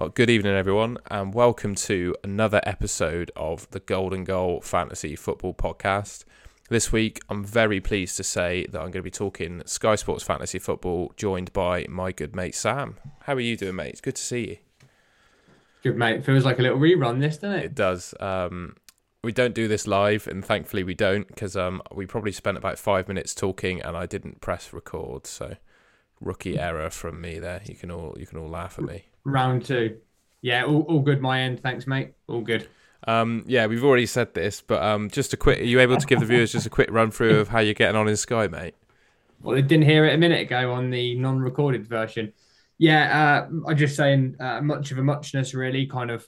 Well, good evening, everyone, and welcome to another episode of the Golden Goal Fantasy Football Podcast. This week, I'm very pleased to say that I'm going to be talking Sky Sports Fantasy Football, joined by my good mate Sam. How are you doing, mate? It's good to see you. Good, mate. Feels like a little rerun, this, doesn't it? It does. Um, we don't do this live, and thankfully we don't, because um, we probably spent about five minutes talking, and I didn't press record. So, rookie error from me there. You can all you can all laugh at me. Round two. Yeah, all, all good my end. Thanks, mate. All good. Um, yeah, we've already said this, but um, just a quick. Are you able to give the viewers just a quick run through of how you're getting on in Sky, mate? Well, they didn't hear it a minute ago on the non-recorded version. Yeah, uh, I'm just saying uh, much of a muchness, really. Kind of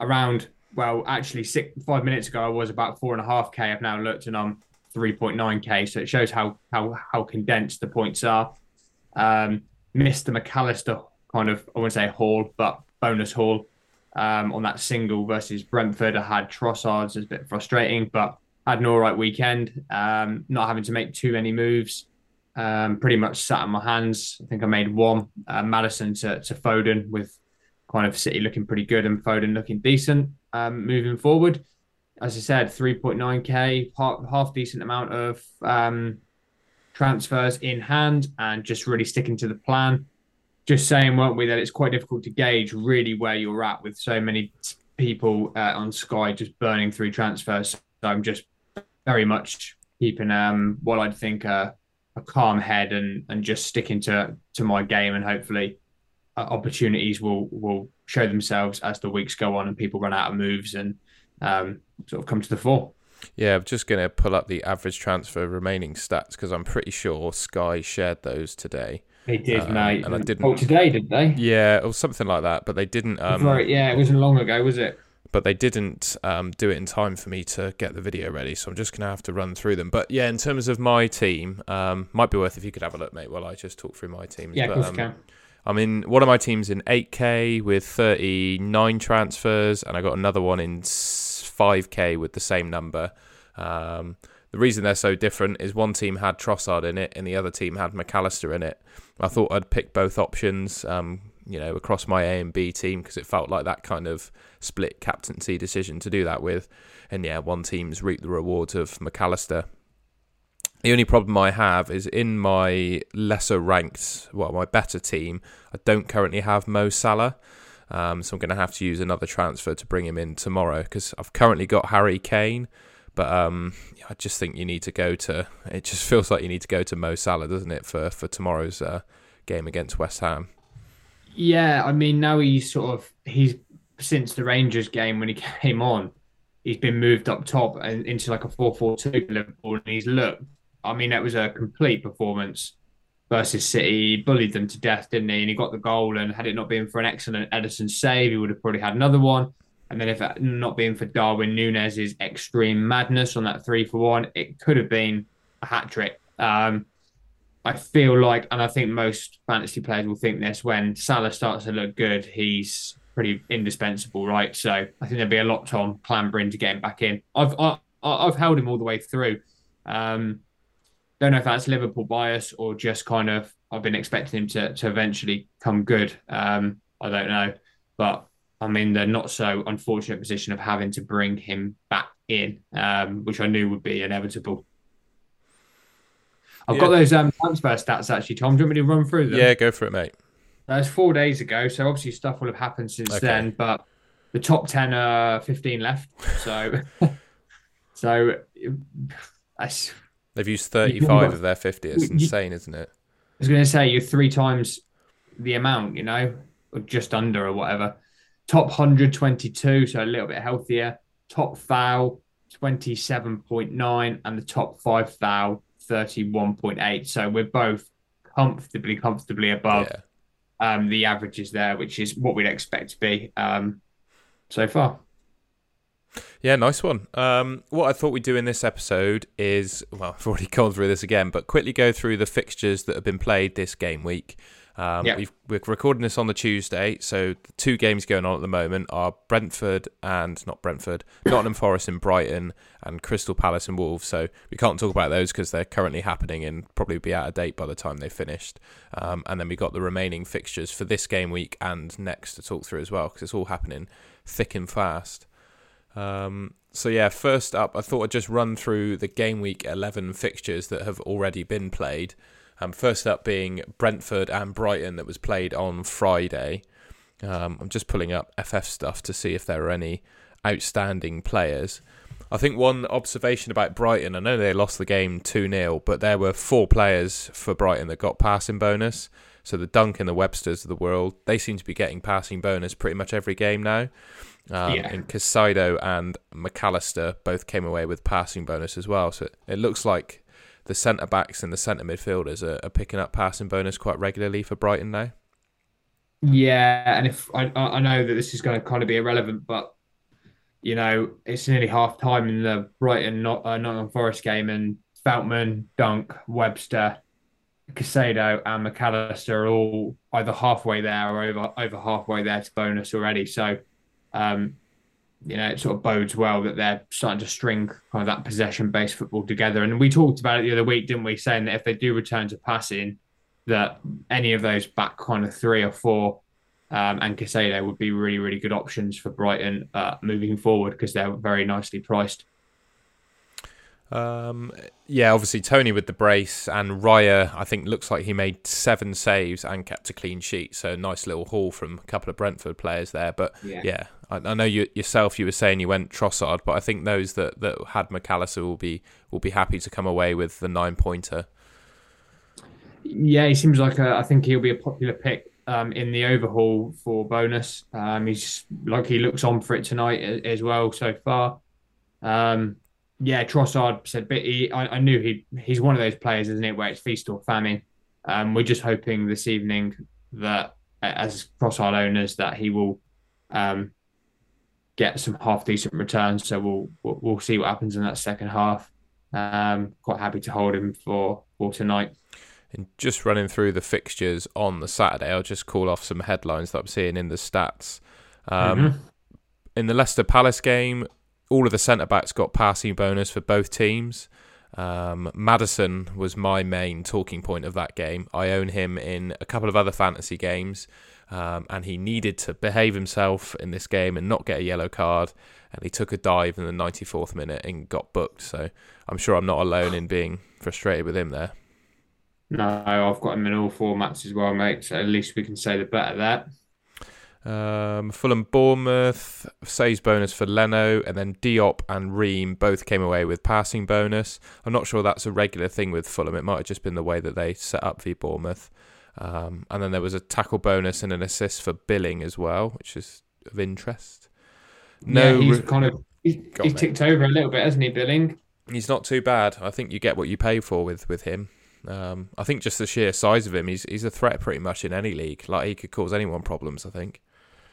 around. Well, actually, six five minutes ago, I was about four and a half k. I've now looked and I'm three point nine k. So it shows how how how condensed the points are. Um, Mr. Mac Allister kind of I wouldn't say haul, but bonus haul um, on that single versus Brentford. I had Trossards, it's a bit frustrating, but had an all right weekend. Um, not having to make too many moves. Um, pretty much sat on my hands. I think I made one. Uh, Maddison to, to Foden with kind of City looking pretty good and Foden looking decent um, moving forward. As I said, 3.9k, half, half decent amount of um, transfers in hand and just really sticking to the plan just saying, weren't we, that it's quite difficult to gauge really where you're at with so many people uh, on Sky just burning through transfers. So I'm just very much keeping um, what I'd think a calm head and and just sticking to to my game, and hopefully uh, opportunities will will show themselves as the weeks go on and people run out of moves and um, sort of come to the fore. Yeah, I'm just going to pull up the average transfer remaining stats because I'm pretty sure Sky shared those today. They did, um, mate. And I didn't. Oh, today did they? Yeah, or something like that. But they didn't. Um, right. Yeah, it wasn't long ago, was it? But they didn't um, do it in time for me to get the video ready, so I'm just gonna have to run through them. But yeah, in terms of my team, um, might be worth if you could have a look, mate, while I just talk through my team. Yeah, but, of course um, can. I'm in one of my teams in 8k with 39 transfers, and I got another one in 5k with the same number. Um, the reason they're so different is one team had Trossard in it, and the other team had Mac Allister in it. I thought I'd pick both options, um, you know, across my A and B team because it felt like that kind of split captaincy decision to do that with. And yeah, one team's reaped the rewards of Mac Allister. The only problem I have is in my lesser ranked, well, my better team, I don't currently have Mo Salah. Um, so I'm going to have to use another transfer to bring him in tomorrow because I've currently got Harry Kane. But um, I just think you need to go to. It just feels like you need to go to Mo Salah, doesn't it, for for tomorrow's uh, game against West Ham? Yeah, I mean now he's sort of he's since the Rangers game when he came on, he's been moved up top and into like a 4-4-2 Liverpool, and he's looked. I mean, that was a complete performance versus City. He bullied them to death, didn't he? And he got the goal. And had it not been for an excellent Ederson save, he would have probably had another one. And then if it not being for Darwin Nunez's extreme madness on that three for one, it could have been a hat trick. Um, I feel like, and I think most fantasy players will think this, when Salah starts to look good, he's pretty indispensable, right? So I think there'll be a lot on clambering to get him back in. I've I, I've held him all the way through. Um, don't know if that's Liverpool bias or just kind of I've been expecting him to to eventually come good. Um, I don't know, but I'm in the not so unfortunate position of having to bring him back in, um, which I knew would be inevitable. I've yeah. got those um, transfer stats actually, Tom. Do you want me to run through them? Yeah, go for it, mate. That's four days ago, so obviously stuff will have happened since okay. then. But the top ten are fifteen left, so so that's they've used thirty-five of their fifty. It's insane, isn't it? I was going to say you're three times the amount, you know, or just under or whatever. Top 122, so a little bit healthier. Top foul, 27.9, and the top five foul, 31.8. So we're both comfortably, comfortably above yeah. um, the averages there, which is what we'd expect to be um, so far. Yeah, nice one. Um, what I thought we'd do in this episode is, well, I've already gone through this again, but quickly go through the fixtures that have been played this game week. Um, Yeah. we've, we're recording this on the Tuesday, so the two games going on at the moment are Brentford and not Brentford, Nottingham Forest and Brighton, and Crystal Palace and Wolves. So we can't talk about those because they're currently happening and probably be out of date by the time they finished. Um, and then we got the remaining fixtures for this game week and next to talk through as well because it's all happening thick and fast. Um, so yeah, first up, I thought I'd just run through the game week 11 fixtures that have already been played. Um, first up being Brentford and Brighton that was played on Friday. Um, I'm just pulling up FF stuff to see if there are any outstanding players. I think one observation about Brighton, I know they lost the game 2 0, but there were four players for Brighton that got passing bonus. So the Dunk and the Websters of the world, they seem to be getting passing bonus pretty much every game now. Um, Yeah. And Caicedo and Mac Allister both came away with passing bonus as well. So it looks like the centre backs and the centre midfielders are, are picking up passing bonus quite regularly for Brighton now. Yeah, and if I I know that this is going to kind of be irrelevant, but you know it's nearly half time in the Brighton not uh, Nottingham Forest game, and Veltman, Dunk, Webster, Caicedo, and Mac Allister are all either halfway there or over over halfway there to bonus already. So, um, you know, it sort of bodes well that they're starting to string kind of that possession based football together. And we talked about it the other week, didn't we? Saying that if they do return to passing, that any of those back kind of three or four um, and Caicedo would be really, really good options for Brighton uh, moving forward because they're very nicely priced. Um, yeah, obviously Toney with the brace and Raya, I think looks like he made seven saves and kept a clean sheet. So nice little haul from a couple of Brentford players there. But yeah, I, I know you yourself. You were saying you went Trossard, but I think those that, that had Mac Allister will be will be happy to come away with the nine pointer. Yeah, he seems like a, I think he'll be a popular pick um, in the overhaul for bonus. Um, he's like he looks on for it tonight as well so far. Um, yeah, Trossard said, but he, I, I knew he he's one of those players, isn't it, where it's feast or famine. Um, we're just hoping this evening that as Trossard owners that he will um, get some half decent returns. So we'll, we'll we'll see what happens in that second half. Um, quite happy to hold him for for tonight. And just running through the fixtures on the Saturday, I'll just call off some headlines that I'm seeing in the stats. Um, Mhm. In the Leicester Palace game, all of the centre backs got passing bonus for both teams. Um, Maddison was my main talking point of that game. I own him in a couple of other fantasy games, um, and he needed to behave himself in this game and not get a yellow card. And he took a dive in the 94th minute and got booked. So I'm sure I'm not alone in being frustrated with him there. No, I've got him in all formats as well, mate. So at least we can say the better that. Um, Fulham Bournemouth saves bonus for Leno, and then Diop and Ream both came away with passing bonus. I'm not sure that's a regular thing with Fulham. It might have just been the way that they set up the Bournemouth. Um, and then there was a tackle bonus and an assist for Billing as well, which is of interest. No, yeah, he's kind of he's, he's ticked over a little bit, hasn't he, Billing? he's not too bad. I think you get what you pay for with with him. Um, I think just the sheer size of him, he's he's a threat pretty much in any league. Like he could cause anyone problems. I think.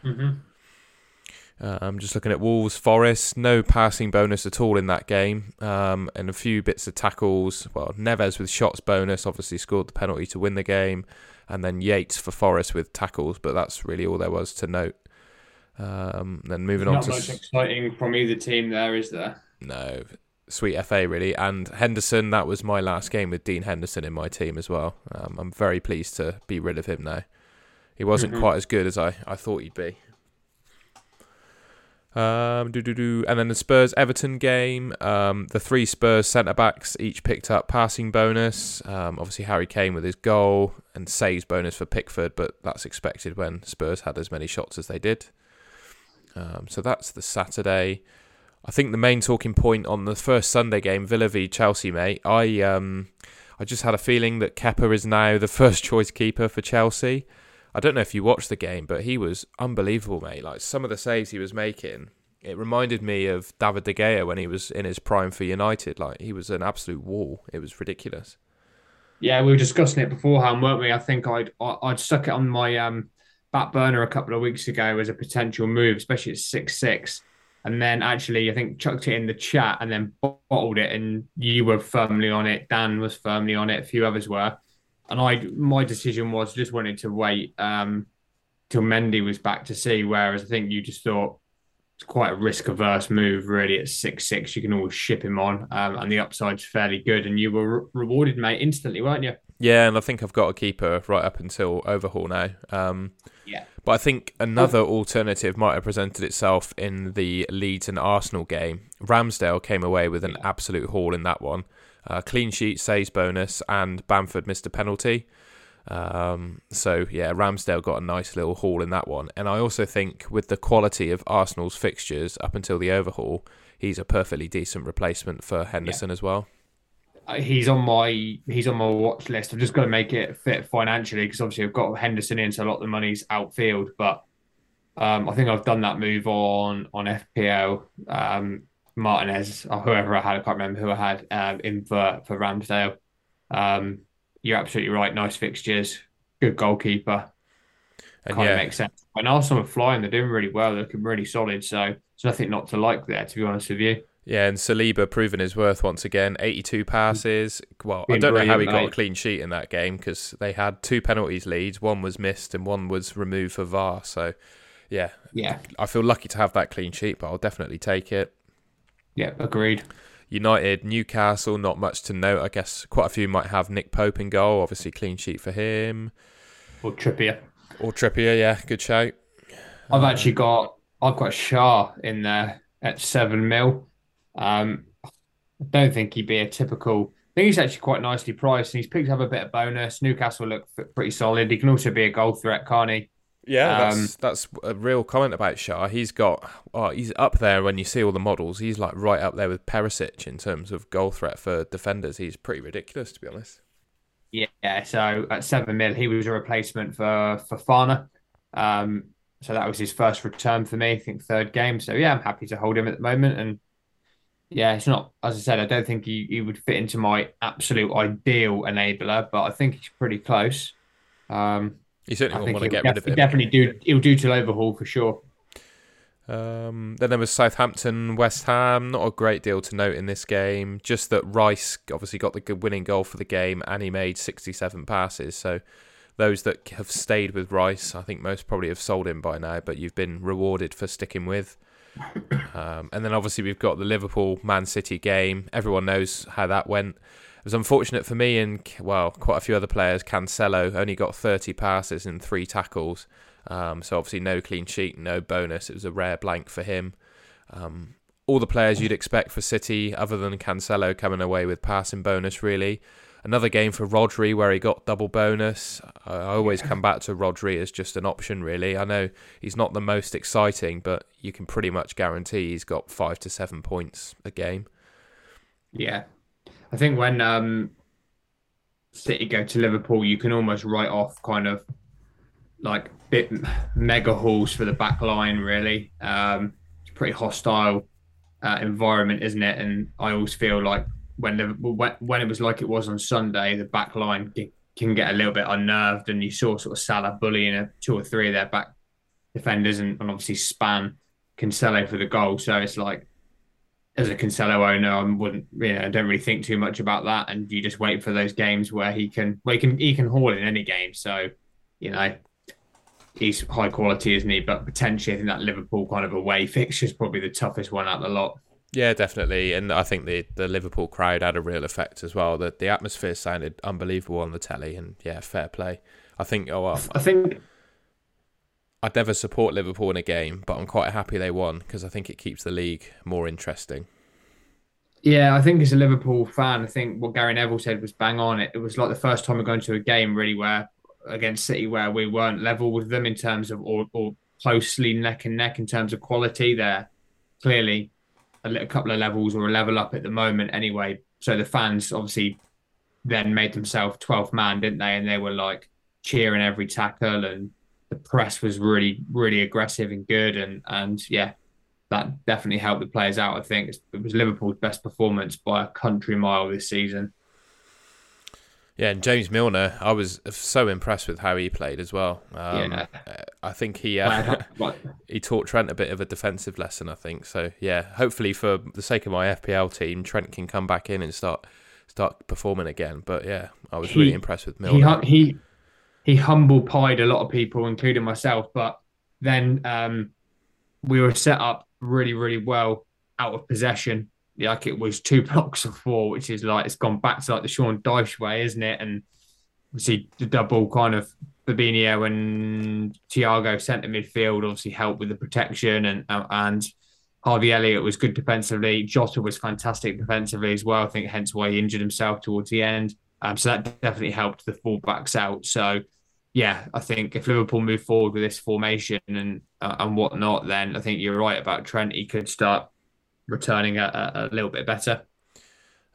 Mm-hmm. Uh, I'm just looking at Wolves Forest. No passing bonus at all in that game, um, and a few bits of tackles. Well, Neves with shots bonus obviously scored the penalty to win the game, and then Yates for Forest with tackles. But that's really all there was to note. Um, then moving on Not to much exciting from either team there, is there? no sweet FA really, and Henderson. That was my last game with Dean Henderson in my team as well. Um, I'm very pleased to be rid of him now. He wasn't Mhm. quite as good as I, I thought he'd be. Um, do do do, and then the Spurs Everton game. Um, the three Spurs centre backs each picked up passing bonus. Um, obviously Harry Kane with his goal and saves bonus for Pickford, but that's expected when Spurs had as many shots as they did. Um, so that's the Saturday. I think the main talking point on the first Sunday game, Villa v Chelsea, mate. I um, I just had a feeling that Kepa is now the first choice keeper for Chelsea. I don't know if you watched the game, but he was unbelievable, mate. Like some of the saves he was making, it reminded me of David De Gea when he was in his prime for United. Like he was an absolute wall. It was ridiculous. Yeah, we were discussing it beforehand, weren't we? I think I'd I'd stuck it on my um back burner a couple of weeks ago as a potential move, especially at six six. and then actually I think chucked it in the chat and then bottled it, and you were firmly on it. Dan was firmly on it. A few others were, and I my decision was just wanted to wait um, till Mendy was back to see. Whereas I think you just thought it's quite a risk averse move, really. At six six, you can always ship him on, um, and the upside's fairly good. And you were re- rewarded, mate, instantly, weren't you? Yeah, and I think I've got a keeper right up until overhaul now. Um, yeah. But I think another alternative might have presented itself in the Leeds and Arsenal game. Ramsdale came away with an absolute haul in that one. Uh, clean sheet, saves bonus, and Bamford missed a penalty. Um, so yeah, Ramsdale got a nice little haul in that one. And I also think with the quality of Arsenal's fixtures up until the overhaul, he's a perfectly decent replacement for Henderson yeah. as well. He's on my he's on my watch list. I've just got to make it fit financially because obviously I've got Henderson in, so a lot of the money's outfield. But um, I think I've done that move on on FPL. Um, Martinez or whoever I had, I can't remember who I had um, in for for Ramsdale. Um, you're absolutely right. Nice fixtures, good goalkeeper. And kind yeah. of makes sense. And Arsenal are flying; they're doing really well. They're looking really solid. So there's nothing not to like there, to be honest with you. Yeah, and Saliba proving his worth once again. 82 passes. Well, I don't know how he got a clean sheet in that game because they had two penalties Leeds. One was missed and one was removed for VAR. So, yeah. Yeah. I feel lucky to have that clean sheet, but I'll definitely take it. Yeah, agreed. United, Newcastle, not much to note. I guess quite a few might have Nick Pope in goal. Obviously, clean sheet for him. Or Trippier. Or Trippier, yeah. Good shout. I've uh, actually got I've got Schär in there at seven mil. Um, I don't think he'd be a typical. I think he's actually quite nicely priced, and he's picked up a bit of bonus. Newcastle look pretty solid. He can also be a goal threat, can't he? Yeah, um, that's that's a real comment about Schär. He's got oh, he's up there when you see all the models. He's like right up there with Perisic in terms of goal threat for defenders. He's pretty ridiculous to be honest. Yeah, so at seven mil, he was a replacement for for Fana. Um, so that was his first return for me. I think third game. So yeah, I'm happy to hold him at the moment, and yeah, it's not as I said. I don't think he, he would fit into my absolute ideal enabler, but I think he's pretty close. Um, you certainly want to get rid of him. Definitely do. He'll do to overhaul for sure. Um, then there was Southampton, West Ham. Not a great deal to note in this game. Just that Rice obviously got the good winning goal for the game, and he made 67 passes. So those that have stayed with Rice, I think most probably have sold him by now. But you've been rewarded for sticking with. Um, and then obviously we've got the Liverpool Man City game. Everyone knows how that went. It was unfortunate for me and well, quite a few other players. Cancelo only got 30 passes and three tackles, um, so obviously no clean sheet, no bonus. It was a rare blank for him. Um, all the players you'd expect for City, other than Cancelo, coming away with passing bonus. Really, Another game for Rodri where he got double bonus. I always come back to Rodri as just an option, really. I know he's not the most exciting, but you can pretty much guarantee he's got five to seven points a game. Yeah. I think when um, City go to Liverpool, you can almost write off kind of like bit mega hauls for the back line, really. Um, it's pretty hostile uh, environment, isn't it? And I always feel like when the when it was like it was on Sunday, the back line can get a little bit unnerved, and you saw sort of Salah bullying a, two or three of their back defenders, and, and obviously span Cancelo for the goal. So it's like, as a Cancelo owner, I wouldn't, you know, I don't really think too much about that, and you just wait for those games where he can, well, he can, he can haul in any game. So, you know, he's high quality, isn't he? But potentially, I think that Liverpool kind of away fixture is probably the toughest one out of the lot. Yeah, definitely, and I think the the Liverpool crowd had a real effect as well. That the atmosphere sounded unbelievable on the telly, and yeah, fair play. I think. Oh, well, I think I'd never support Liverpool in a game, but I'm quite happy they won because I think it keeps the league more interesting. Yeah, I think as a Liverpool fan, I think what Gary Neville said was bang on. It, it was like the first time we're going to a game really where against City where we weren't level with them in terms of or, or closely neck and neck in terms of quality. They're clearly a couple of levels or a level up at the moment anyway. So the fans obviously then made themselves 12th man, didn't they? And they were like cheering every tackle and the press was really, really aggressive and good. And, and yeah, that definitely helped the players out. I think it was Liverpool's best performance by a country mile this season. Yeah, and James Milner, I was so impressed with how he played as well. Um, yeah. I think he uh, he taught Trent a bit of a defensive lesson. I think so. Yeah, hopefully for the sake of my FPL team, Trent can come back in and start start performing again. But yeah, I was he, really impressed with Milner. He he, he humble pied a lot of people, including myself. But then um, we were set up really really well out of possession like it was two blocks of four, which is like it's gone back to like the Sean Dyche way, isn't it? And obviously the double kind of Fabinho and Thiago centre midfield obviously helped with the protection and and Harvey Elliott was good defensively. Jota was fantastic defensively as well. I think hence why he injured himself towards the end. Um, so that definitely helped the fullbacks out. So yeah, I think if Liverpool move forward with this formation and uh, and whatnot, then I think you're right about Trent. He could start returning a, a, little bit better.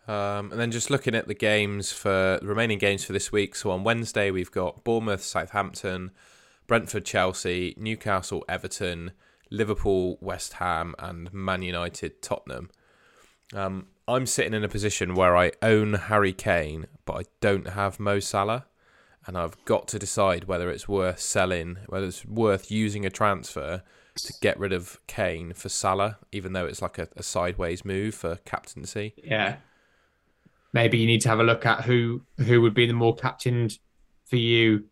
Um, and then just looking at the games for the remaining games for this week. So on Wednesday we've got Bournemouth, Southampton, Brentford, Chelsea, Newcastle, Everton, Liverpool, West Ham, and Man United, Tottenham. Um, I'm sitting in a position where I own Harry Kane, but I don't have Mo Salah, and I've got to decide whether it's worth selling, whether it's worth using a transfer to get rid of Kane for Salah, even though it's like a, a sideways move for captaincy. Yeah. Maybe you need to have a look at who who would be the more captained for you,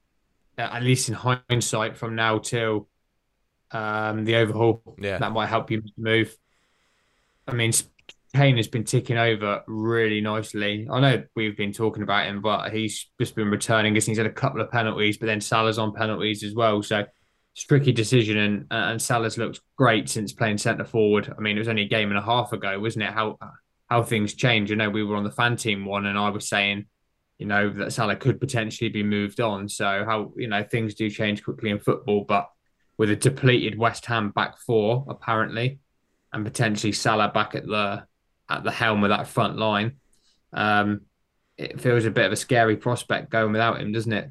uh, at least in hindsight, from now till um, the overhaul. Yeah, that might help you move. I mean, Kane has been ticking over really nicely. I know we've been talking about him, but he's just been returning. He's had a couple of penalties, but then Salah's on penalties as well. So tricky decision, and and Salah's looked great since playing centre forward. I mean, it was only a game and a half ago, wasn't it? How how things change. You know, we were on the fan team one, and I was saying, you know, that Salah could potentially be moved on. So how you know things do change quickly in football, but with a depleted West Ham back four apparently, and potentially Salah back at the at the helm of that front line, um, it feels a bit of a scary prospect going without him, doesn't it?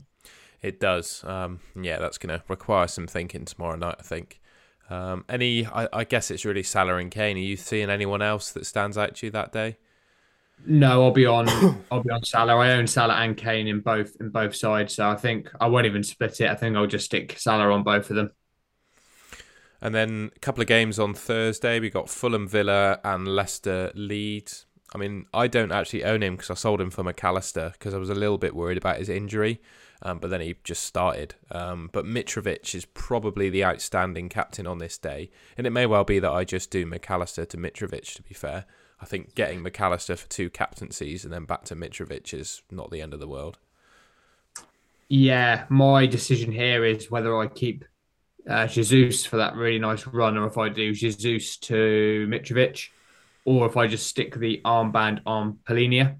It does. Um, yeah, that's going to require some thinking tomorrow night, I think. Um, any, I, I, guess it's really Salah and Kane. Are you seeing anyone else that stands out to you that day? No, I'll be on. I'll be on Salah. I own Salah and Kane in both in both sides, so I think I won't even split it. I think I'll just stick Salah on both of them. And then a couple of games on Thursday. We got Fulham Villa and Leicester Leeds. I mean, I don't actually own him because I sold him for Mac Allister because I was a little bit worried about his injury um, but then he just started. Um, but Mitrovic is probably the outstanding captain on this day, and it may well be that I just do Mac Allister to Mitrovic. To be fair, I think getting Mac Allister for two captaincies and then back to Mitrovic is not the end of the world. Yeah, my decision here is whether I keep uh, Jesus for that really nice run, or if I do Jesus to Mitrovic, or if I just stick the armband on Palhinha.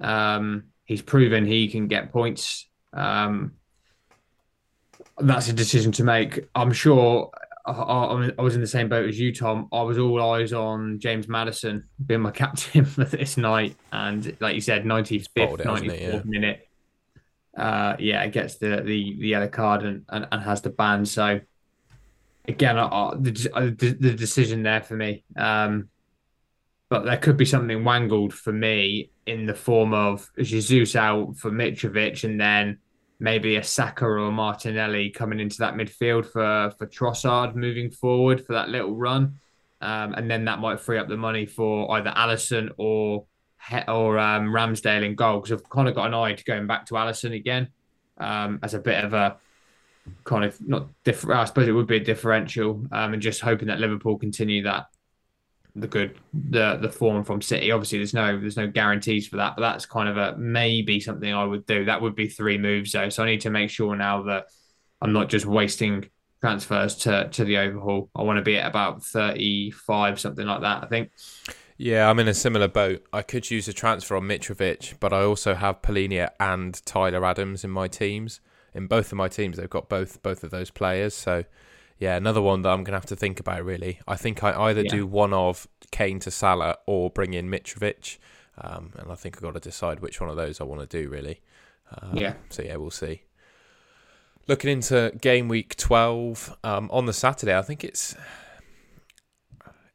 Um, he's proven he can get points um, that's a decision to make. I'm sure I, I, was in the same boat as you, Tom. I was all eyes on James Maddison being my captain for this night, and like you said, 95th, 94th yeah. minute. Uh, yeah, it gets the, the the yellow card and, and, and has the ban. So again, uh, the, the decision there for me. Um, but there could be something wangled for me in the form of Jesus out for Mitrovic and then maybe a Saka or Martinelli coming into that midfield for for Trossard moving forward for that little run. Um, and then that might free up the money for either Alisson or or um, Ramsdale in goal because I've kind of got an eye to going back to Alisson again um, as a bit of a kind of not different. I suppose it would be a differential, um, and just hoping that Liverpool continue that the good the the form from City. Obviously, there's no there's no guarantees for that, but that's kind of a maybe something I would do. That would be three moves though, so I need to make sure now that I'm not just wasting transfers to to the overhaul. I want to be at about 35, something like that. I think. Yeah, I'm in a similar boat. I could use a transfer on Mitrovic, but I also have Palhinha and Tyler Adams in my teams. In both of my teams, they've got both both of those players, so yeah, another one that I'm going to have to think about really. I think I either yeah. do one of Kane to Salah or bring in Mitrovic. Um, and I think I've got to decide which one of those I want to do really. Um, yeah. So yeah, we'll see. Looking into game week 12 um, on the Saturday, I think it's.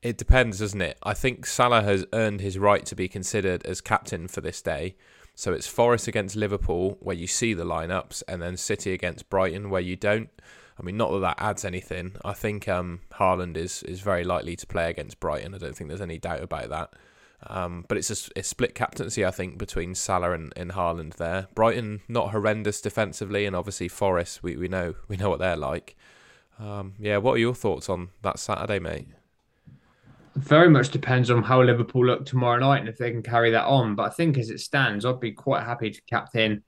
It depends, doesn't it? I think Salah has earned his right to be considered as captain for this day. So it's Forest against Liverpool where you see the lineups, and then City against Brighton where you don't. I mean, not that that adds anything. I think um, Haaland is is very likely to play against Brighton. I don't think there's any doubt about that. Um, but it's a, a, split captaincy, I think, between Salah and, and Haaland there. Brighton not horrendous defensively, and obviously Forest, we, we know we know what they're like. Um, yeah, what are your thoughts on that Saturday, mate? Very much depends on how Liverpool look tomorrow night and if they can carry that on. But I think as it stands, I'd be quite happy to captain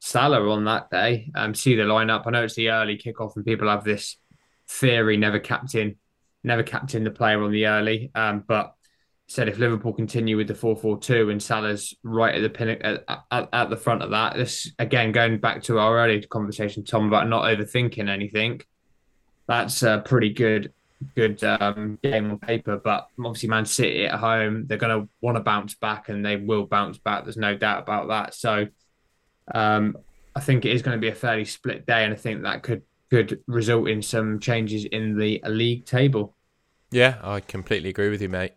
Salah on that day. Um, see the lineup. I know it's the early kickoff, and people have this theory never captain, never captain the player on the early. Um, but said if Liverpool continue with the 4-4-2 and Salah's right at the pin at, at, at, the front of that, this again going back to our earlier conversation, Tom, about not overthinking anything. That's a pretty good good um, game on paper. But obviously, Man City at home, they're going to want to bounce back, and they will bounce back. There's no doubt about that. So, um, I think it is going to be a fairly split day, and I think that could could result in some changes in the league table. Yeah, I completely agree with you, mate.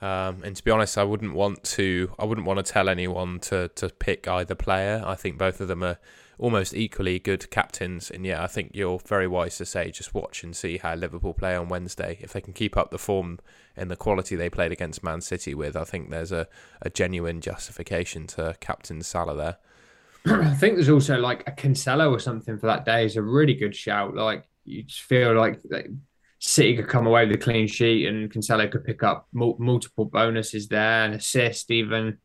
Um, and to be honest, I wouldn't want to. I wouldn't want to tell anyone to to pick either player. I think both of them are almost equally good captains. And yeah, I think you're very wise to say just watch and see how Liverpool play on Wednesday. If they can keep up the form and the quality they played against Man City with, I think there's a, a genuine justification to captain Salah there. I think there's also like a Cancelo or something for that day is a really good shout. Like you just feel like, like City could come away with a clean sheet and Cancelo could pick up multiple bonuses there and assist even.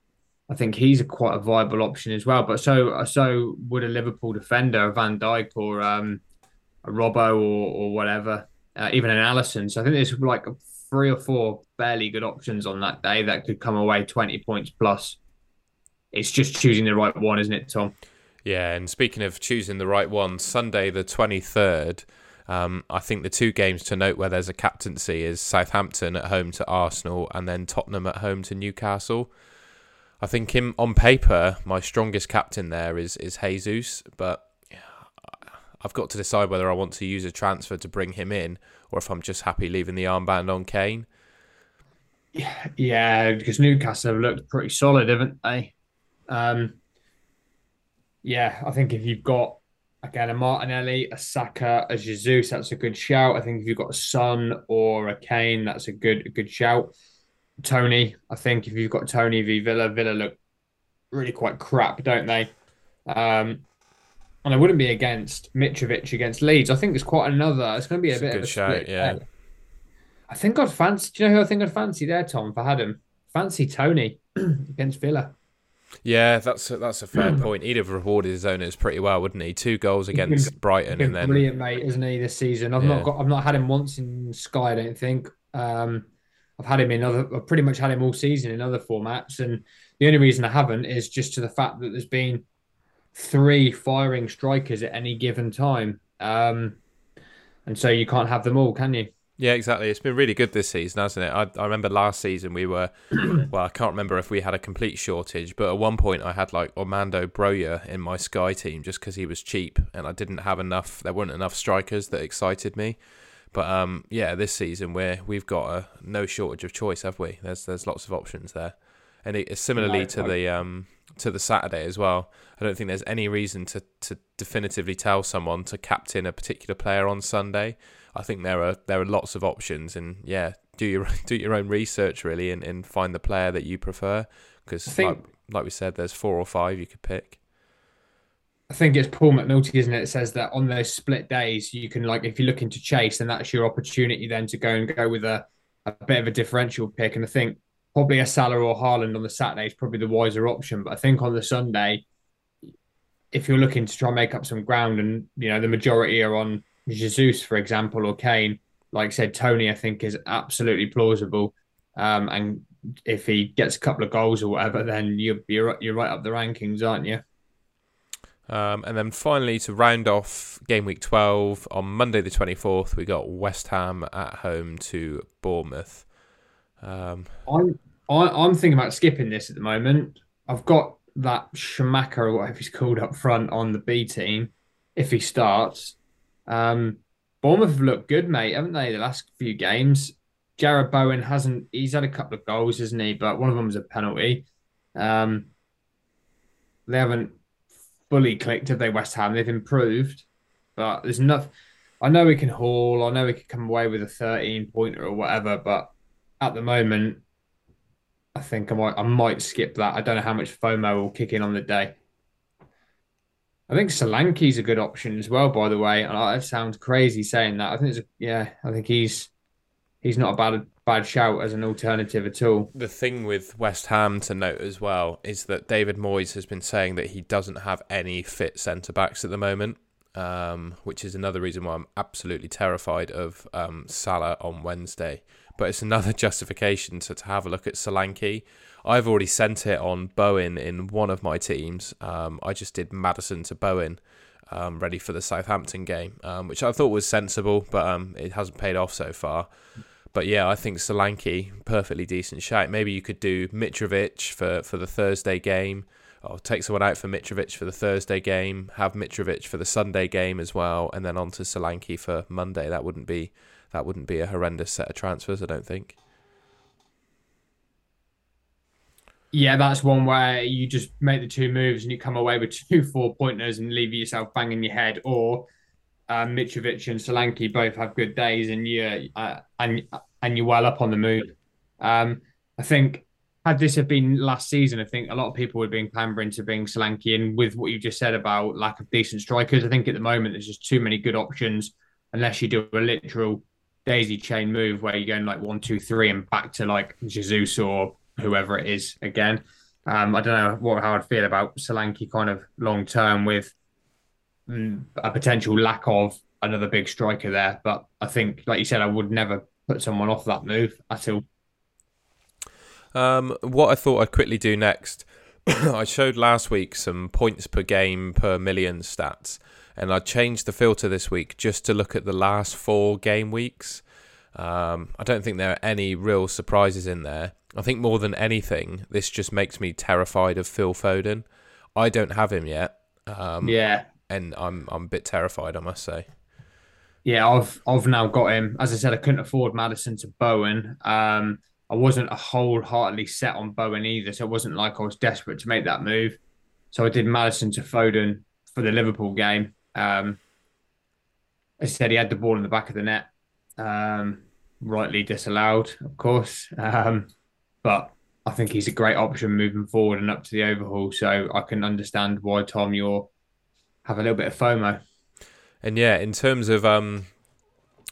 I think he's a quite a viable option as well. But so so would a Liverpool defender, a Van Dijk or um, a Robbo or, or whatever, uh, even an Alisson. So I think there's like three or four fairly good options on that day that could come away 20 points plus. It's just choosing the right one, isn't it, Tom? Yeah, and speaking of choosing the right one, Sunday the 23rd, um, I think the two games to note where there's a captaincy is Southampton at home to Arsenal and then Tottenham at home to Newcastle. I think him on paper, my strongest captain there is is Jesus, but I've got to decide whether I want to use a transfer to bring him in or if I'm just happy leaving the armband on Kane. Yeah, because Newcastle have looked pretty solid, haven't they? Um, yeah, I think if you've got again a Martinelli, a Saka, a Jesus, that's a good shout. I think if you've got a Son or a Kane, that's a good a good shout. Toney, I think if you've got Toney v Villa, Villa look really quite crap, don't they? Um, and I wouldn't be against Mitrovic against Leeds. I think there's quite another. It's going to be a it's bit a of a good shout, split. Yeah. I think I'd fancy. Do you know who I think I'd fancy there, Tom? If I had him, fancy Toney against Villa. Yeah, that's a, that's a fair point. He'd have rewarded his owners pretty well, wouldn't he? Two goals against Brighton, and then brilliant, mate, isn't he? This season, I've yeah. not got, I've not had him once in Sky. I don't think. Um, I've had him in other, I've pretty much had him all season in other formats, and the only reason I haven't is just to the fact that there's been three firing strikers at any given time, um, and so you can't have them all, can you? Yeah, exactly. It's been really good this season, hasn't it? I, I remember last season we were, well, I can't remember if we had a complete shortage, but at one point I had like Armando Broja in my Sky team just because he was cheap and I didn't have enough, there weren't enough strikers that excited me. But um, yeah, this season we're we've got a no shortage of choice, have we? There's there's lots of options there, and it, similarly to the um to the Saturday as well. I don't think there's any reason to to definitively tell someone to captain a particular player on Sunday. I think there are there are lots of options, and yeah, do your do your own research really, and, and find the player that you prefer. Because like, like we said, there's four or five you could pick. I think it's Paul McNulty, isn't it? It says that on those split days, you can like if you're looking to chase, then that's your opportunity then to go and go with a, a bit of a differential pick. And I think probably a Salah or Haaland on the Saturday is probably the wiser option. But I think on the Sunday, if you're looking to try and make up some ground, and you know the majority are on Jesus, for example, or Kane, like I said, Toney, I think is absolutely plausible. Um, and if he gets a couple of goals or whatever, then you're you're you're right up the rankings, aren't you? Um, and then finally, to round off game week 12, on Monday the 24th, we got West Ham at home to Bournemouth. Um, I'm, I'm thinking about skipping this at the moment. I've got that Scamacca or whatever he's called up front on the B team if he starts. Um, Bournemouth have looked good, mate, haven't they, the last few games? Jarrod Bowen hasn't, he's had a couple of goals, hasn't he? But one of them was a penalty. Um, they haven't fully clicked, have they? West Ham, they've improved, but there's enough. I know we can haul. I know we could come away with a 13 pointer or whatever, but at the moment, I think I might I might skip that. I don't know how much FOMO will kick in on the day. I think Solanke's a good option as well. By the way, and I, it sounds crazy saying that. I think it's a, yeah. I think he's he's not a bad bad shout as an alternative at all. The thing with West Ham to note as well is that David Moyes has been saying that he doesn't have any fit centre backs at the moment, um, which is another reason why I'm absolutely terrified of um, Salah on Wednesday. But it's another justification to, to have a look at Solanke. I've already sent it on Bowen in one of my teams. Um, I just did Maddison to Bowen. Um, ready for the Southampton game, um, which I thought was sensible, but um, it hasn't paid off so far. But yeah, I think Solanke, perfectly decent shout. Maybe you could do Mitrovic for, for the Thursday game. Or take someone out for Mitrovic for the Thursday game, have Mitrovic for the Sunday game as well, and then on to Solanke for Monday. That wouldn't be that wouldn't be a horrendous set of transfers, I don't think. Yeah, that's one where you just make the two moves and you come away with two four pointers and leave yourself banging your head, or um, Mitrovic and Solanke both have good days, and you uh, and and you're well up on the move. Um, I think had this have been last season, I think a lot of people would have been clambering to being Solanke. And with what you just said about lack of decent strikers, I think at the moment there's just too many good options. Unless you do a literal daisy chain move where you're going like one, two, three, and back to like Jesus or whoever it is again. Um, I don't know what how I'd feel about Solanke kind of long term with Mm, a potential lack of another big striker there. But I think, like you said, I would never put someone off that move at all. Um, what I thought I'd quickly do next, I showed last week some points per game per million stats, and I changed the filter this week just to look at the last four game weeks. Um, I don't think there are any real surprises in there. I think more than anything, this just makes me terrified of Phil Foden. I don't have him yet. Um, yeah, and I'm I'm a bit terrified, I must say. Yeah, I've I've now got him. As I said, I couldn't afford Maddison to Bowen. Um, I wasn't a wholeheartedly set on Bowen either, so it wasn't like I was desperate to make that move. So I did Maddison to Foden for the Liverpool game. Um, as I said, he had the ball in the back of the net, um, rightly disallowed, of course. Um, but I think he's a great option moving forward and up to the overhaul. So I can understand why Tom, you're have a little bit of FOMO. And yeah, in terms of um,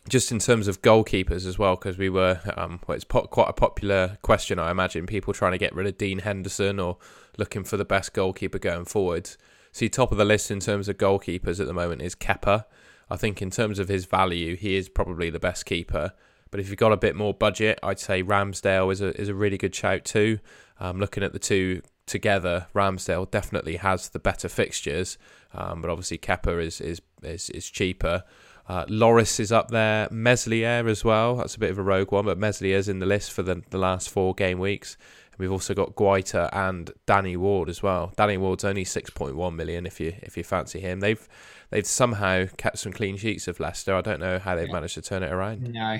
just in terms of goalkeepers as well, because we were, um, well, it's po- quite a popular question, I imagine. People trying to get rid of Dean Henderson or looking for the best goalkeeper going forward. See, top of the list in terms of goalkeepers at the moment is Kepa. I think in terms of his value, he is probably the best keeper. But if you've got a bit more budget, I'd say Ramsdale is a is a really good shout too. Um, looking at the two together, Ramsdale definitely has the better fixtures, um, but obviously Kepa is is is, is cheaper. Uh, Lloris is up there, Meslier as well. That's a bit of a rogue one, but Meslier's in the list for the, the last four game weeks. And we've also got Guaita and Danny Ward as well. Danny Ward's only six point one million if you if you fancy him. They've they've somehow kept some clean sheets of Leicester. I don't know how they've managed to turn it around. No,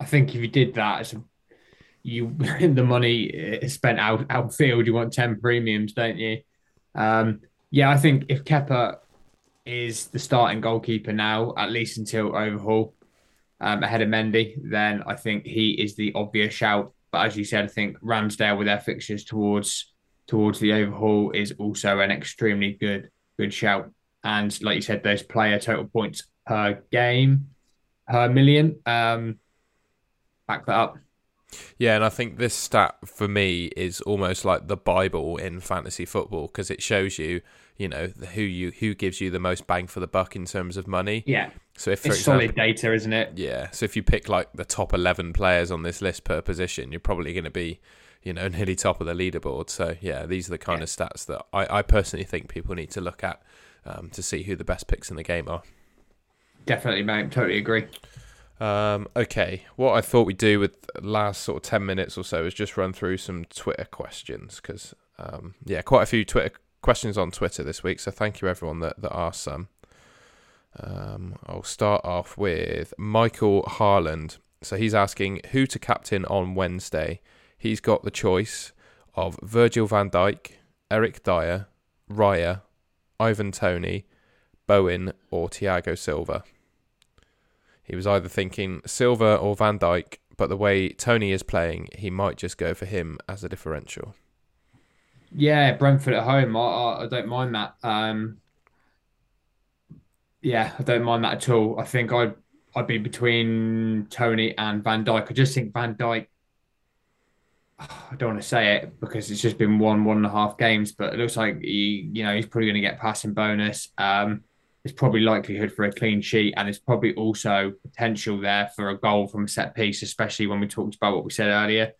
I think if you did that, it's you the money is spent out outfield. You want ten premiums, don't you? Um, yeah, I think if Kepa is the starting goalkeeper now, at least until overhaul um, ahead of Mendy, then I think he is the obvious shout. But as you said, I think Ramsdale with their fixtures towards towards the overhaul is also an extremely good good shout. And like you said, those player total points per game per million. Um, back that up. Yeah, and I think this stat for me is almost like the bible in fantasy football because it shows you, you know, who you who gives you the most bang for the buck in terms of money. Yeah. So if it's example, solid data, isn't it? Yeah. So if you pick like the top eleven players on this list per position, you're probably going to be, you know, nearly top of the leaderboard. So yeah, these are the kind yeah. of stats that I, I personally think people need to look at um, to see who the best picks in the game are. Definitely, mate. Totally agree. Um, okay, what I thought we'd do with last sort of 10 minutes or so is just run through some Twitter questions because, um, yeah, quite a few Twitter questions on Twitter this week. So thank you everyone that, that asked some. Um, I'll start off with Michael Harland. So he's asking who to captain on Wednesday. He's got the choice of Virgil van Dijk, Eric Dier, Raya, Ivan Toney, Bowen, or Thiago Silva. He was either thinking Silva or Van Dijk, but the way Toney is playing, he might just go for him as a differential. Yeah, Brentford at home. I, I, I don't mind that. Um, yeah, I don't mind that at all. I think I'd I'd be between Toney and Van Dijk. I just think Van Dijk. I don't want to say it because it's just been one one and a half games, but it looks like he, you know, he's probably going to get passing bonus. Um, there's probably likelihood for a clean sheet, and there's probably also potential there for a goal from a set piece, especially when we talked about what we said earlier.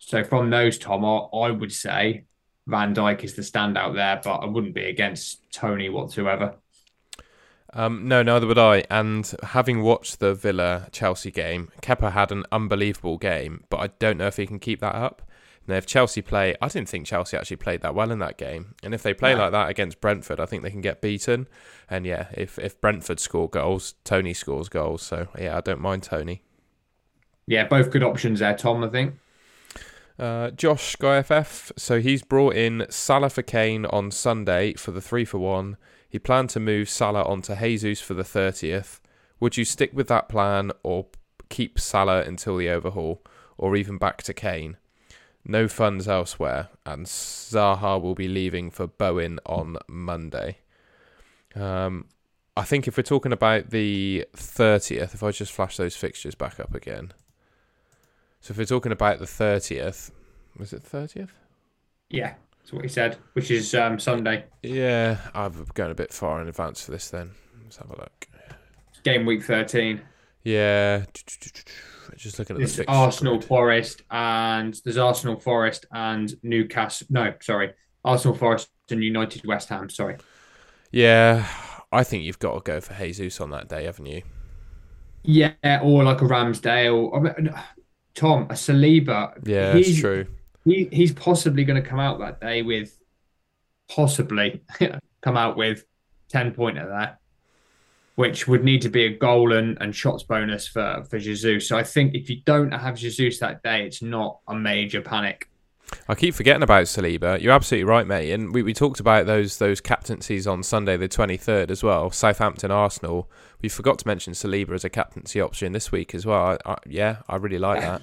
So from those, Tom, I, I would say Van Dijk is the standout there, but I wouldn't be against Toney whatsoever. Um, no, neither would I. And having watched the Villa Chelsea game, Kepa had an unbelievable game, but I don't know if he can keep that up. Now, if Chelsea play, I didn't think Chelsea actually played that well in that game. And if they play like that against Brentford, I think they can get beaten. And yeah, if if Brentford score goals, Toney scores goals. So yeah, I don't mind Toney. Yeah, both good options there, Tom. I think. Uh, Josh Sky FF, so he's brought in Salah for Kane on Sunday for the three for one. He planned to move Salah onto Jesus for the 30th. Would you stick with that plan or keep Salah until the overhaul or even back to Kane? No funds elsewhere, and Zaha will be leaving for Bowen on Monday. Um, I think if we're talking about the 30th, if I just flash those fixtures back up again. So if we're talking about the 30th, was it 30th? Yeah. That's what he said, which is um, Sunday. Yeah, I've gone a bit far in advance for this then. Let's have a look. Game week 13. Yeah. Just looking at This the Arsenal Forest and there's Arsenal Forest and Newcastle. No, sorry. Arsenal Forest and United West Ham. Sorry. Yeah, I think you've got to go for Jesus on that day, haven't you? Yeah, or like a Ramsdale. Tom, a Saliba. Yeah, he's, it's true. He, he's possibly going to come out that day with, possibly come out with 10 pointer there, which would need to be a goal and, and shots bonus for, for Jesus. So I think if you don't have Jesus that day, it's not a major panic. I keep forgetting about Saliba. You're absolutely right, mate. And we, we talked about those those captaincies on Sunday, the 23rd, as well. Southampton, Arsenal. We forgot to mention Saliba as a captaincy option this week as well. I, I, yeah, I really like that.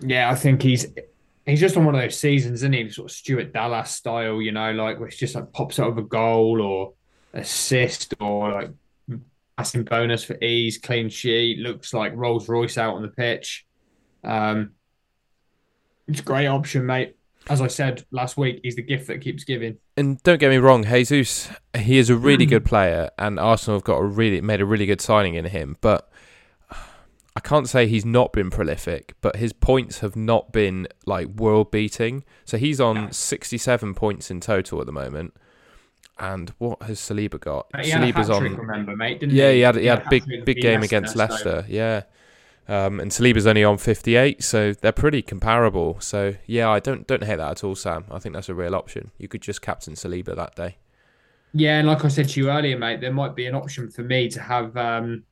Yeah, I think he's he's just on one of those seasons, isn't he? Sort of Stuart Dallas style, you know, like where it's just like pops out of a goal or assist or like passing bonus for ease, clean sheet, looks like Rolls Royce out on the pitch. Um, it's a great option, mate. As I said last week, he's the gift that keeps giving. And don't get me wrong, Jesus, he is a really good player, and Arsenal have got a really made a really good signing in him. But I can't say he's not been prolific, but his points have not been like world beating. So he's on No. 67 points in total at the moment. And what has Saliba got? He had Saliba's on. remember, mate? Yeah, he? he had he had a big big game against so- Leicester. Yeah. Um, and Saliba's only on 58, so they're pretty comparable. So yeah, I don't don't hate that at all, Sam. I think that's a real option. You could just captain Saliba that day. Yeah, and like I said to you earlier, mate, there might be an option for me to have um,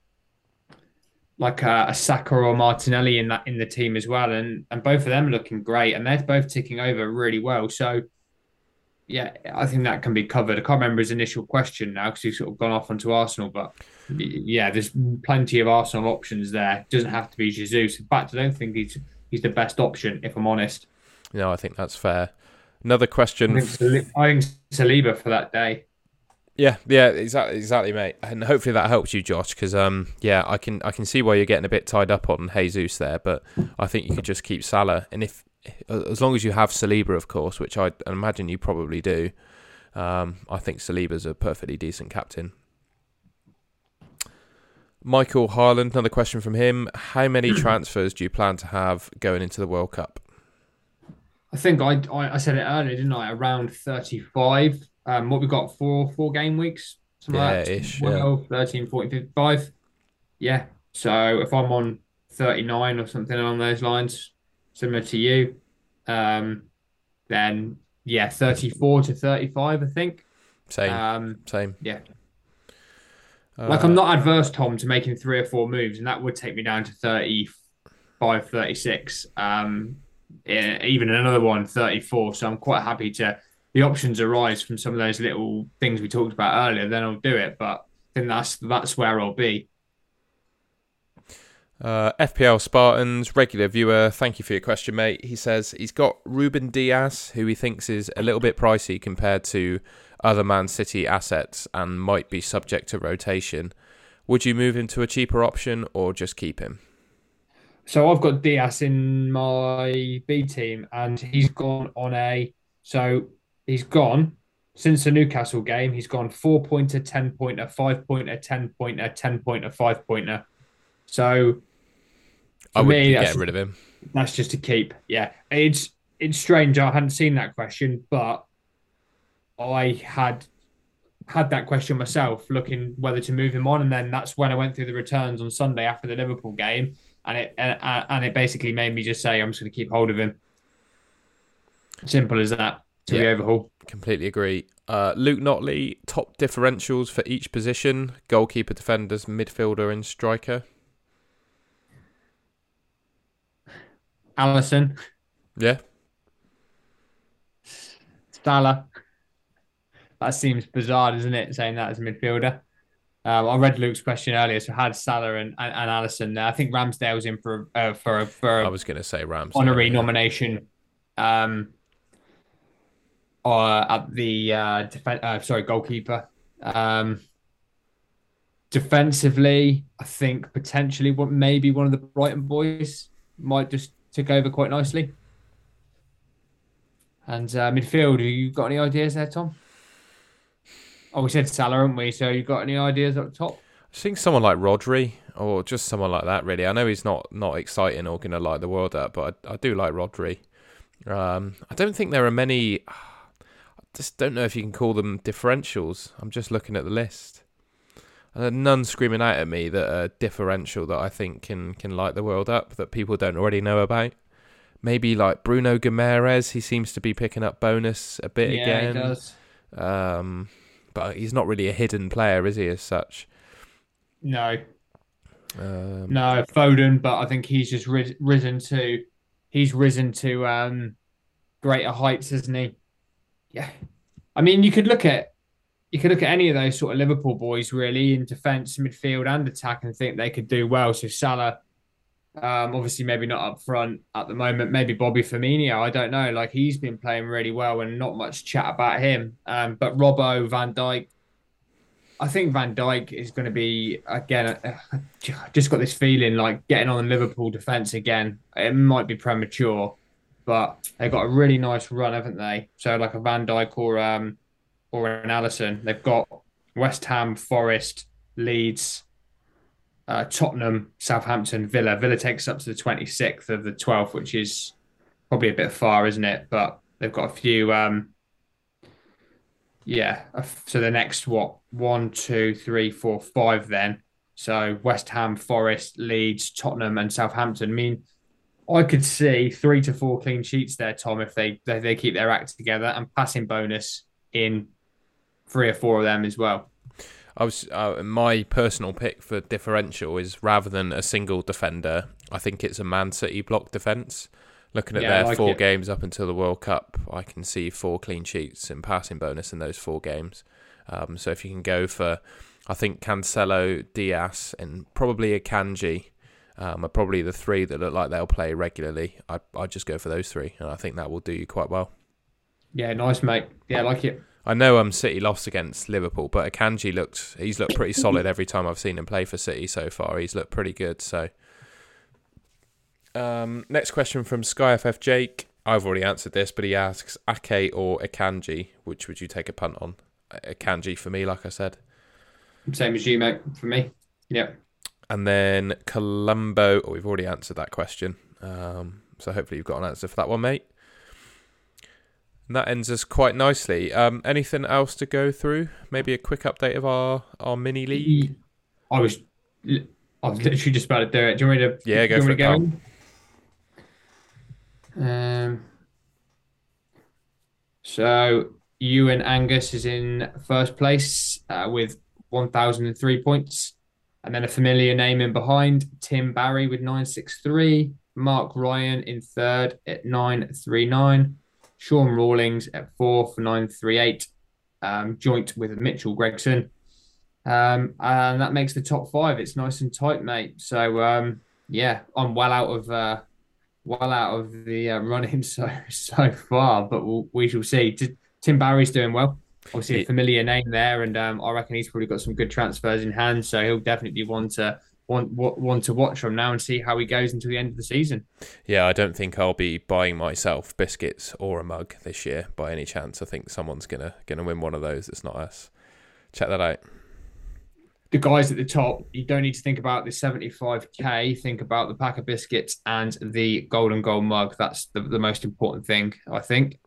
like a, a Saka or Martinelli in that in the team as well, and and both of them are looking great, and they're both ticking over really well. So, yeah, I think that can be covered. I can't remember his initial question now because he's sort of gone off onto Arsenal, but yeah, there's plenty of Arsenal options there. Doesn't have to be Jesus. In fact, I don't think he's he's the best option if I'm honest. No, I think that's fair. Another question. I think Saliba for that day. Yeah, yeah, exactly, exactly, mate. And hopefully that helps you, Josh, because um, yeah, I can I can see why you're getting a bit tied up on Jesus there, but I think you could just keep Salah, and if as long as you have Saliba, of course, which I imagine you probably do, um, I think Saliba's a perfectly decent captain. Michael Harland, another question from him: How many transfers do you plan to have going into the World Cup? I think I, I I said it earlier, didn't I? Around 35. Um, what we've got four four game weeks, something Yeah, that. ish, yeah. 13, 14, 55. Yeah. So if I'm on 39 or something along those lines, similar to you, um, then yeah, 34 to 35, I think. Same, Um, same. yeah. Like Uh, I'm not adverse, Tom, to making three or four moves, and that would take me down to 35, 36. Um, even another one, 34. So I'm quite happy to the options arise from some of those little things we talked about earlier, then I'll do it. But then that's that's where I'll be. Uh, FPL Spartans, regular viewer, thank you for your question, mate. He says he's got Ruben Dias, who he thinks is a little bit pricey compared to other Man City assets and might be subject to rotation. Would you move him to a cheaper option or just keep him? So I've got Diaz in my B team, and he's gone on a. So he's gone since the Newcastle game. He's gone four pointer, ten pointer, five pointer, ten pointer, ten pointer, five pointer. So I would get rid of him. That's just to keep. Yeah, it's it's strange. I hadn't seen that question, but I had had that question myself, looking whether to move him on, and then that's when I went through the returns on Sunday after the Liverpool game, and it and, and it basically made me just say I'm just going to keep hold of him. Simple as that. To yeah, overhaul. Completely agree. Uh, Luke Notley, top differentials for each position: goalkeeper, defenders, midfielder, and striker. Alisson. Yeah. Salah. That seems bizarre, doesn't it? Saying that as a midfielder. Um, I read Luke's question earlier, so had Salah and, and, and Alisson there. I think Ramsdale's in for uh, for for. I was going to say Ramsdale honorary yeah. nomination. Um, uh, at the uh, def- uh, sorry goalkeeper. Um, defensively, I think potentially what maybe one of the Brighton boys might just take over quite nicely. And uh, midfield, have you got any ideas there, Tom? Oh, we said Salah, haven't we? So you got any ideas up top? I think someone like Rodri or just someone like that. Really, I know he's not not exciting or going to light the world up, but I, I do like Rodri. Um, I don't think there are many. I just don't know if you can call them differentials. I'm just looking at the list. And none screaming out at me that are differential that I think can can light the world up that people don't already know about. Maybe like Bruno Guimaraes, he seems to be picking up bonus a bit yeah, again. He does. Um, but he's not really a hidden player, is he? As such, no, um, no Foden. But I think he's just ris- risen to, he's risen to um, greater heights, isn't he? Yeah, I mean, you could look at you could look at any of those sort of Liverpool boys really in defence, midfield, and attack, and think they could do well. So Salah, um, obviously maybe not up front at the moment. Maybe Bobby Firmino. I don't know. Like he's been playing really well, and not much chat about him. Um, but Robbo, Van Dijk. I think Van Dijk is going to be again. Uh, just got this feeling like getting on the Liverpool defence again. It might be premature, but they've got a really nice run, haven't they? So like a Van Dijk or um, or an Alisson, They've got West Ham, Forest, Leeds, uh, Tottenham, Southampton, Villa. Villa takes up to the 26th of the 12th, which is probably a bit far, isn't it? But they've got a few. Um, yeah. So the next, what? One, two, three, four, five then. So West Ham, Forest, Leeds, Tottenham, and Southampton. I mean, I could see three to four clean sheets there, Tom, if they they, they keep their act together and passing bonus in three or four of them as well. I was uh, my personal pick for differential is rather than a single defender, I think it's a Man City block defense. Looking at yeah, their like four it. games up until the World Cup, I can see four clean sheets and passing bonus in those four games. Um, so if you can go for, I think Cancelo, Dias, and probably Akanji um, are probably the three that look like they'll play regularly. I I just go for those three, and I think that will do you quite well. Yeah, nice, mate. Yeah, I like it. I know um City lost against Liverpool, but Akanji looked he's looked pretty solid every time I've seen him play for City so far. He's looked pretty good. So, um, next question from SkyFF Jake. I've already answered this, but he asks Ake or Akanji, which would you take a punt on? Akanji for me, like I said. Same as you, mate. For me, yeah. And then Colombo. Oh, we've already answered that question. Um, so hopefully you've got an answer for that one, mate. And that ends us quite nicely. Um, anything else to go through? Maybe a quick update of our, our mini league. I was, I was literally just about to do it. Do you want me to? Yeah, go for it. Go? Um. So you and Angus is in first place uh, with one thousand and three points, and then a familiar name in behind Tim Barry with nine six three. Mark Ryan in third at nine three nine. Sean Rawlings at four for 938, um, joint with Mitchell Gregson. Um, and that makes the top five. It's nice and tight, mate. So um, yeah, I'm well out of uh, well out of the uh, running so so far, but we'll, we shall see. Tim Barry's doing well. Obviously, a familiar name there, and um, I reckon he's probably got some good transfers in hand. So he'll definitely want to want want to watch from now and see how he goes until the end of the season. Yeah, I don't think I'll be buying myself biscuits or a mug this year by any chance. I think someone's gonna gonna win one of those. It's not us. Check that out. The guys at the top, you don't need to think about the 75k. Think about the pack of biscuits and the golden gold mug. That's the, the most important thing, I think.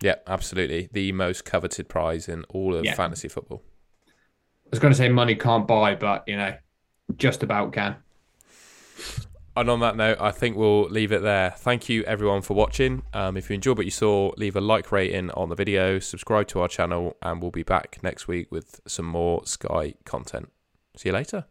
Yeah, absolutely. The most coveted prize in all of yeah. fantasy football. I was going to say money can't buy, but you know, just about can. And on that note, I think we'll leave it there. Thank you everyone for watching. Um, if you enjoyed what you saw, leave a like rating on the video, subscribe to our channel, and we'll be back next week with some more Sky content. See you later.